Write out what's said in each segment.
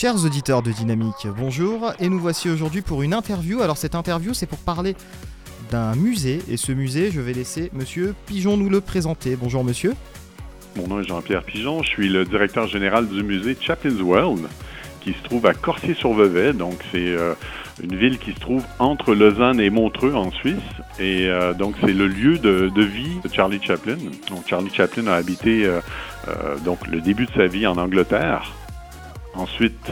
Chers auditeurs de Dynamique, bonjour, et nous voici aujourd'hui pour une interview. Alors cette interview c'est pour parler d'un musée, et ce musée je vais laisser Monsieur Pigeon nous le présenter. Bonjour Monsieur. Mon nom est Jean-Pierre Pigeon, je suis le directeur général du musée Chaplin's World, qui se trouve à Corsier-sur-Vevey, donc c'est euh, une ville qui se trouve entre Lausanne et Montreux en Suisse, et euh, donc c'est le lieu de, vie de Charlie Chaplin. Donc Charlie Chaplin a habité euh, donc le début de sa vie en Angleterre, Ensuite,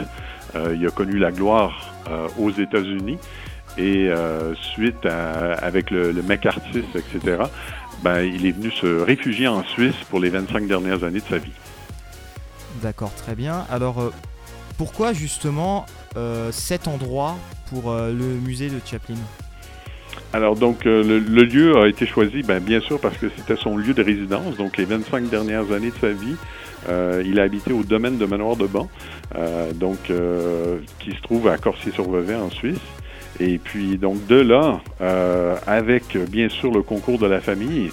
euh, il a connu la gloire euh, aux États-Unis. Et euh, suite avec le, le etc., ben, il est venu se réfugier en Suisse pour les 25 dernières années de sa vie. D'accord, très bien. Alors, pourquoi justement cet endroit pour le musée de Chaplin? Alors donc le, lieu a été choisi ben, bien sûr parce que c'était son lieu de résidence, donc les 25 dernières années de sa vie, euh, il a habité au domaine de Manoir de Ban, euh, donc euh, qui se trouve à Corsier-sur-Vevey en Suisse. Et puis donc de là, avec bien sûr le concours de la famille,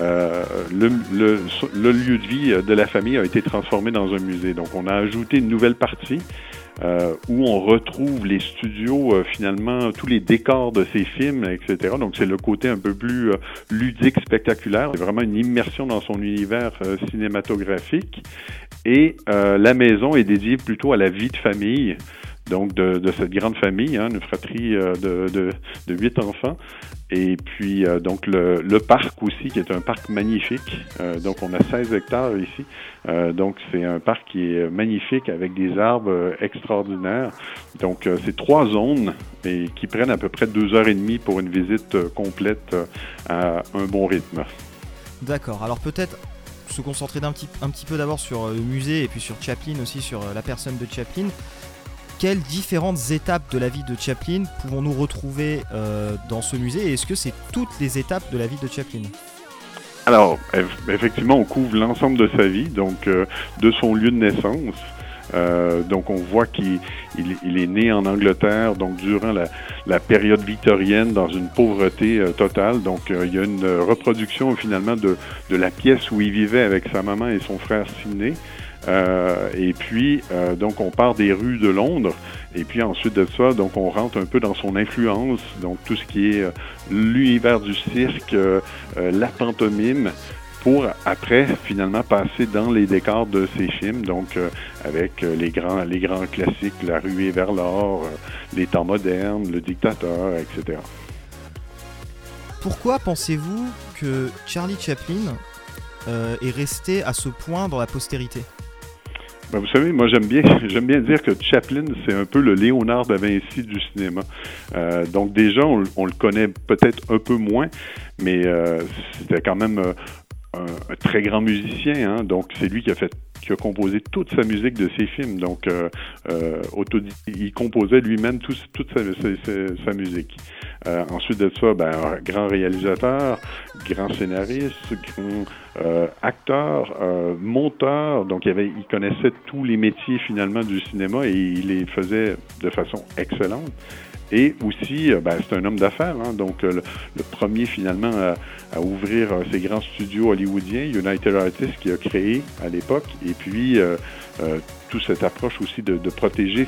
le, le, lieu de vie de la famille a été transformé dans un musée. Donc on a ajouté une nouvelle partie euh, où on retrouve les studios, euh, finalement, tous les décors de ces films, etc. Donc c'est le côté un peu plus euh, ludique, spectaculaire. C'est vraiment une immersion dans son univers cinématographique. Et la maison est dédiée plutôt à la vie de famille donc de, de, cette grande famille, hein, une fratrie de, de, de, huit enfants. Et puis euh, donc le, le, parc aussi, qui est un parc magnifique. Euh, donc on a 16 hectares ici. Euh, donc c'est un parc qui est magnifique avec des arbres extraordinaires. Donc c'est trois zones et qui prennent à peu près deux heures et demie pour une visite complète à un bon rythme. D'accord. Alors peut-être se concentrer un petit, un petit peu d'abord sur le musée et puis sur Chaplin aussi, sur la personne de Chaplin quelles différentes étapes de la vie de Chaplin pouvons-nous retrouver euh, dans ce musée est-ce que c'est toutes les étapes de la vie de Chaplin? Alors, effectivement, on couvre l'ensemble de sa vie, donc euh, de son lieu de naissance. Euh, donc on voit qu'il est né en Angleterre, donc durant la, période victorienne, dans une pauvreté totale. Donc il y a une reproduction finalement de, de, la pièce où il vivait avec sa maman et son frère Sidney. Euh, et puis, euh, donc, on part des rues de Londres. Et puis ensuite de ça, donc, on rentre un peu dans son influence. Donc, tout ce qui est euh, l'univers du cirque, la pantomime pour après finalement passer dans les décors de ces films, donc avec les grands les grands classiques, La ruée vers l'or, les temps modernes, Le dictateur, etc. Pourquoi pensez-vous que Charlie Chaplin est resté à ce point dans la postérité? Ben, vous savez, moi j'aime bien j'aime bien dire que Chaplin, c'est un peu le Léonard da Vinci du cinéma. Euh, donc déjà, on, le connaît peut-être un peu moins, mais euh, c'était quand même euh, un, très grand musicien. Hein, donc c'est lui qui a fait qui a composé toute sa musique de ses films. Donc euh, il composait lui-même toute sa, musique. ensuite de ça, ben, grand réalisateur, grand scénariste, grand euh, acteur, euh, monteur, donc il, avait, il connaissait tous les métiers finalement du cinéma et il les faisait de façon excellente. Et aussi, euh, ben, c'est un homme d'affaires, hein, donc le, premier finalement à, ouvrir ses grands studios hollywoodiens, United Artists, qui a créé à l'époque, et puis toute cette approche aussi de, protéger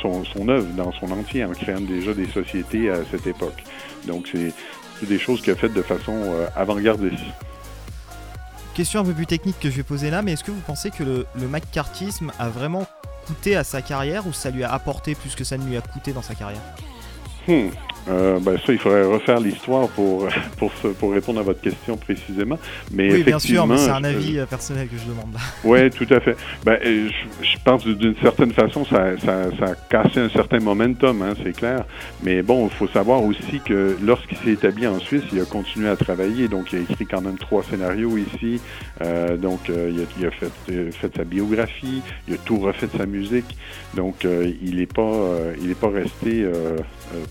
son, œuvre dans son entier en créant déjà des sociétés à cette époque. Donc c'est des choses qu'il a faites de façon avant-gardiste. Question un peu plus technique que je vais poser là, mais est-ce que vous pensez que le, le a vraiment à sa carrière ou ça lui a apporté plus que ça ne lui a coûté dans sa carrière? Hmm. Euh, ben ça, il faudrait refaire l'histoire pour, pour, pour répondre à votre question précisément. Mais oui, bien sûr, mais c'est un avis euh, personnel que je demande. Oui, tout à fait. Ben, je, je pense d'une certaine façon, ça, ça, ça, a cassé un certain momentum, hein, c'est clair. Mais bon, il faut savoir aussi que lorsqu'il s'est établi en Suisse, il a continué à travailler. Donc, il a écrit quand même trois scénarios ici. Euh, donc, euh, il, a, il, a, fait, fait sa biographie, il a tout refait de sa musique. Donc, il n'est pas, il est pas resté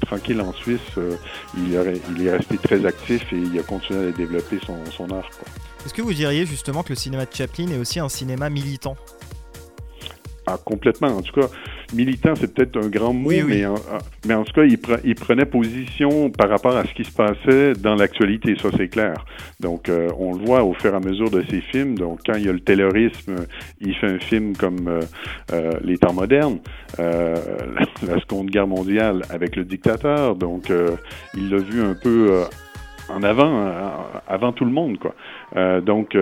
tranquille en Suisse Suisse, euh, il, est resté très actif et il a continué à développer son, art. Est-ce que vous diriez justement que le cinéma de Chaplin est aussi un cinéma militant? Ah, complètement. En tout cas, militant, c'est peut-être un grand mot, Mais, en, mais en tout cas, il, il, prenait position par rapport à ce qui se passait dans l'actualité, ça c'est clair. Donc, euh, on le voit au fur et à mesure de ses films. Donc, quand il y a le terrorisme, il fait un film comme euh, euh Les temps modernes, euh, la Seconde Guerre mondiale avec le dictateur. Donc, il l'a vu un peu en avant, avant tout le monde, quoi. donc,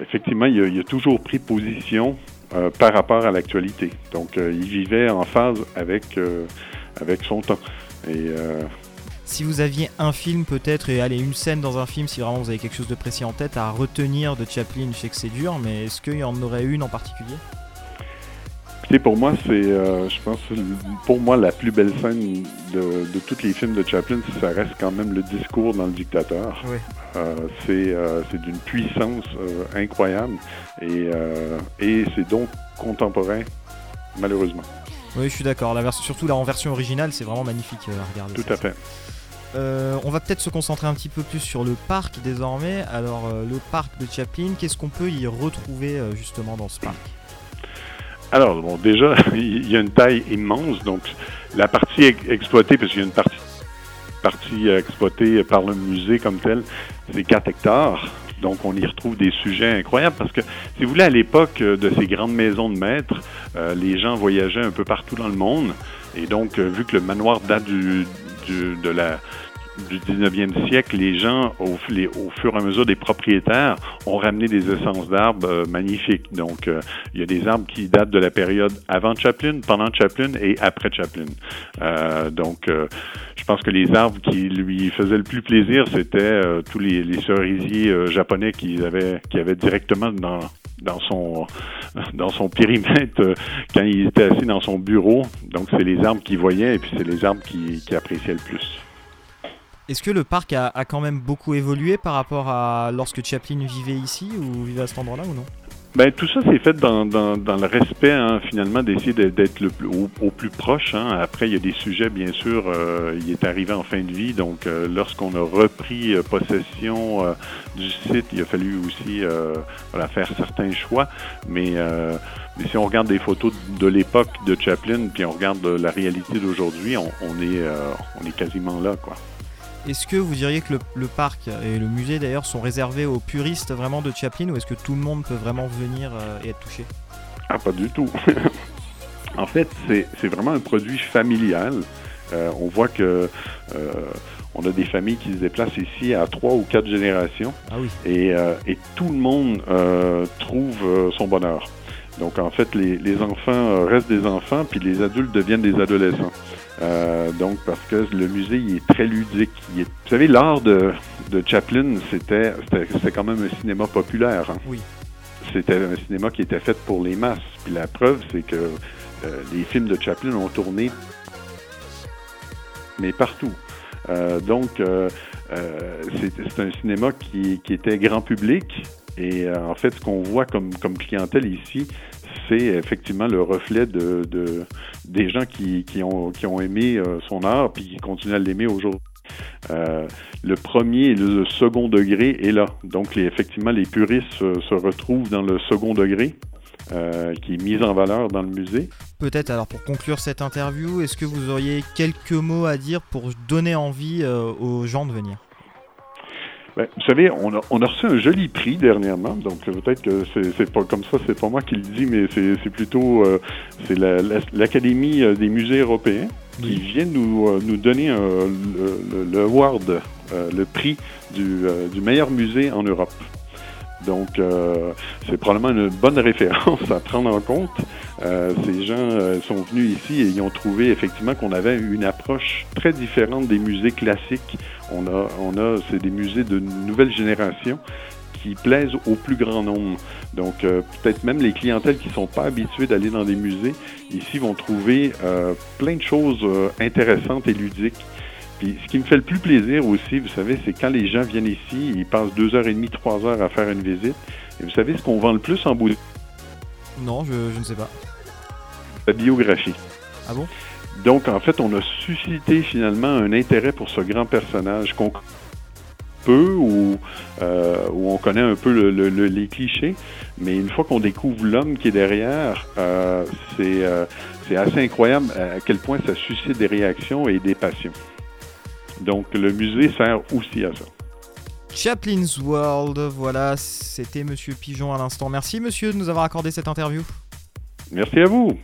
effectivement, il a, il a, toujours pris position euh, par rapport à l'actualité. Donc, euh, il vivait en phase avec, euh, avec son temps. Et, si vous aviez un film peut-être, et allez, une scène dans un film, si vraiment vous avez quelque chose de précis en tête à retenir de Chaplin, je sais que c'est dur, mais est-ce qu'il y en aurait une en particulier? Pour moi, c'est, euh, je pense, pour moi, la plus belle scène de, de tous les films de Chaplin, ça reste quand même le discours dans le dictateur. Euh, c'est, euh, c'est d'une puissance incroyable et, et c'est donc contemporain, malheureusement. Oui, je suis d'accord. La surtout la en version originale, c'est vraiment magnifique à regarder. Tout à fait. on va peut-être se concentrer un petit peu plus sur le parc désormais. Alors, le parc de Chaplin, qu'est-ce qu'on peut y retrouver justement dans ce parc? Alors, bon, déjà, il y a une taille immense, donc la partie exploitée, parce qu'il y a une partie, partie exploitée par le musée comme tel, c'est 4 hectares. Donc, on y retrouve des sujets incroyables parce que, si vous voulez, à l'époque de ces grandes maisons de maîtres, euh, les gens voyageaient un peu partout dans le monde. Et donc, euh, vu que le manoir date du, du, de la du 19e siècle, les gens, au, fur et à mesure des propriétaires, ont ramené des essences d'arbres euh, magnifiques. Donc, euh, il y a des arbres qui datent de la période avant Chaplin, pendant Chaplin et après Chaplin. Euh, donc, euh, je pense que les arbres qui lui faisaient le plus plaisir, c'était tous les, cerisiers japonais qu'il avait, qui avait directement dans, dans son dans son périmètre quand il était assis dans son bureau. Donc c'est les arbres qu'il voyait et puis c'est les arbres qu'il qui appréciait le plus. Est-ce que le parc a, quand même beaucoup évolué par rapport à lorsque Chaplin vivait ici ou vivait à cet endroit-là ou non? Ben, tout ça, c'est fait dans, dans, le respect, hein, finalement, d'essayer d'être le plus, au, plus proche. Hein. Après, il y a des sujets, bien sûr, euh, il est arrivé en fin de vie, donc euh, lorsqu'on a repris euh, possession du site, il a fallu aussi faire certains choix. Mais, mais, si on regarde des photos de l'époque de Chaplin, puis on regarde la réalité d'aujourd'hui, on, on, est, on est quasiment là, quoi. Est-ce que vous diriez que le, parc et le musée d'ailleurs sont réservés aux puristes vraiment de Chaplin ou est-ce que tout le monde peut vraiment venir euh, et être touché? Ah, pas du tout. en fait, c'est vraiment un produit familial. Euh, on voit que euh, on a des familles qui se déplacent ici à trois ou quatre générations. Ah oui. et, et, tout le monde trouve son bonheur. Donc en fait, les, les, enfants restent des enfants, puis les adultes deviennent des adolescents. Euh, donc, parce que le musée il est très ludique. vous savez, l'art de, de Chaplin, c'était quand même un cinéma populaire. Hein. Oui. C'était un cinéma qui était fait pour les masses. Puis la preuve, c'est que euh, les films de Chaplin ont tourné, mais partout. Euh, donc, euh, euh c'est un cinéma qui, qui, était grand public. Et en fait, ce qu'on voit comme, clientèle ici, c'est effectivement le reflet de, des gens qui, ont, aimé euh, son art puis qui continuent à l'aimer aujourd'hui. Euh, le premier et le second degré est là. Donc, effectivement, les puristes se, retrouvent dans le second degré. Euh, qui est mis en valeur dans le musée. Peut-être alors pour conclure cette interview, est-ce que vous auriez quelques mots à dire pour donner envie aux gens de venir? Ben, vous savez, on a, on a reçu un joli prix dernièrement, donc peut-être que c'est pas comme ça, c'est pas moi qui le dis, mais c'est plutôt euh, c'est l'Académie euh, des musées européens qui vient nous, euh, nous donner le, le, award, le prix du, du meilleur musée en Europe. Donc, euh, c'est probablement une bonne référence à prendre en compte. Euh, ces gens euh, sont venus ici et ils ont trouvé effectivement qu'on avait une approche très différente des musées classiques. On a, on a, c'est des musées de nouvelle génération qui plaisent au plus grand nombre. Donc, peut-être même les clientèles qui ne sont pas habituées d'aller dans des musées, ici vont trouver plein de choses intéressantes et ludiques. Puis ce qui me fait le plus plaisir aussi, vous savez, c'est quand les gens viennent ici, ils passent deux heures et demie, trois heures à faire une visite. Et vous savez ce qu'on vend le plus en bout Non, je, ne sais pas. La biographie. Ah bon? Donc, en fait, on a suscité finalement un intérêt pour ce grand personnage. peu ou où on connaît un peu les clichés, mais une fois qu'on découvre l'homme qui est derrière, c'est c'est assez incroyable à quel point ça suscite des réactions et des passions. Donc le musée sert aussi à ça. Chaplin's World, voilà, c'était Monsieur Pigeon à l'instant. Merci Monsieur de nous avoir accordé cette interview. Merci à vous.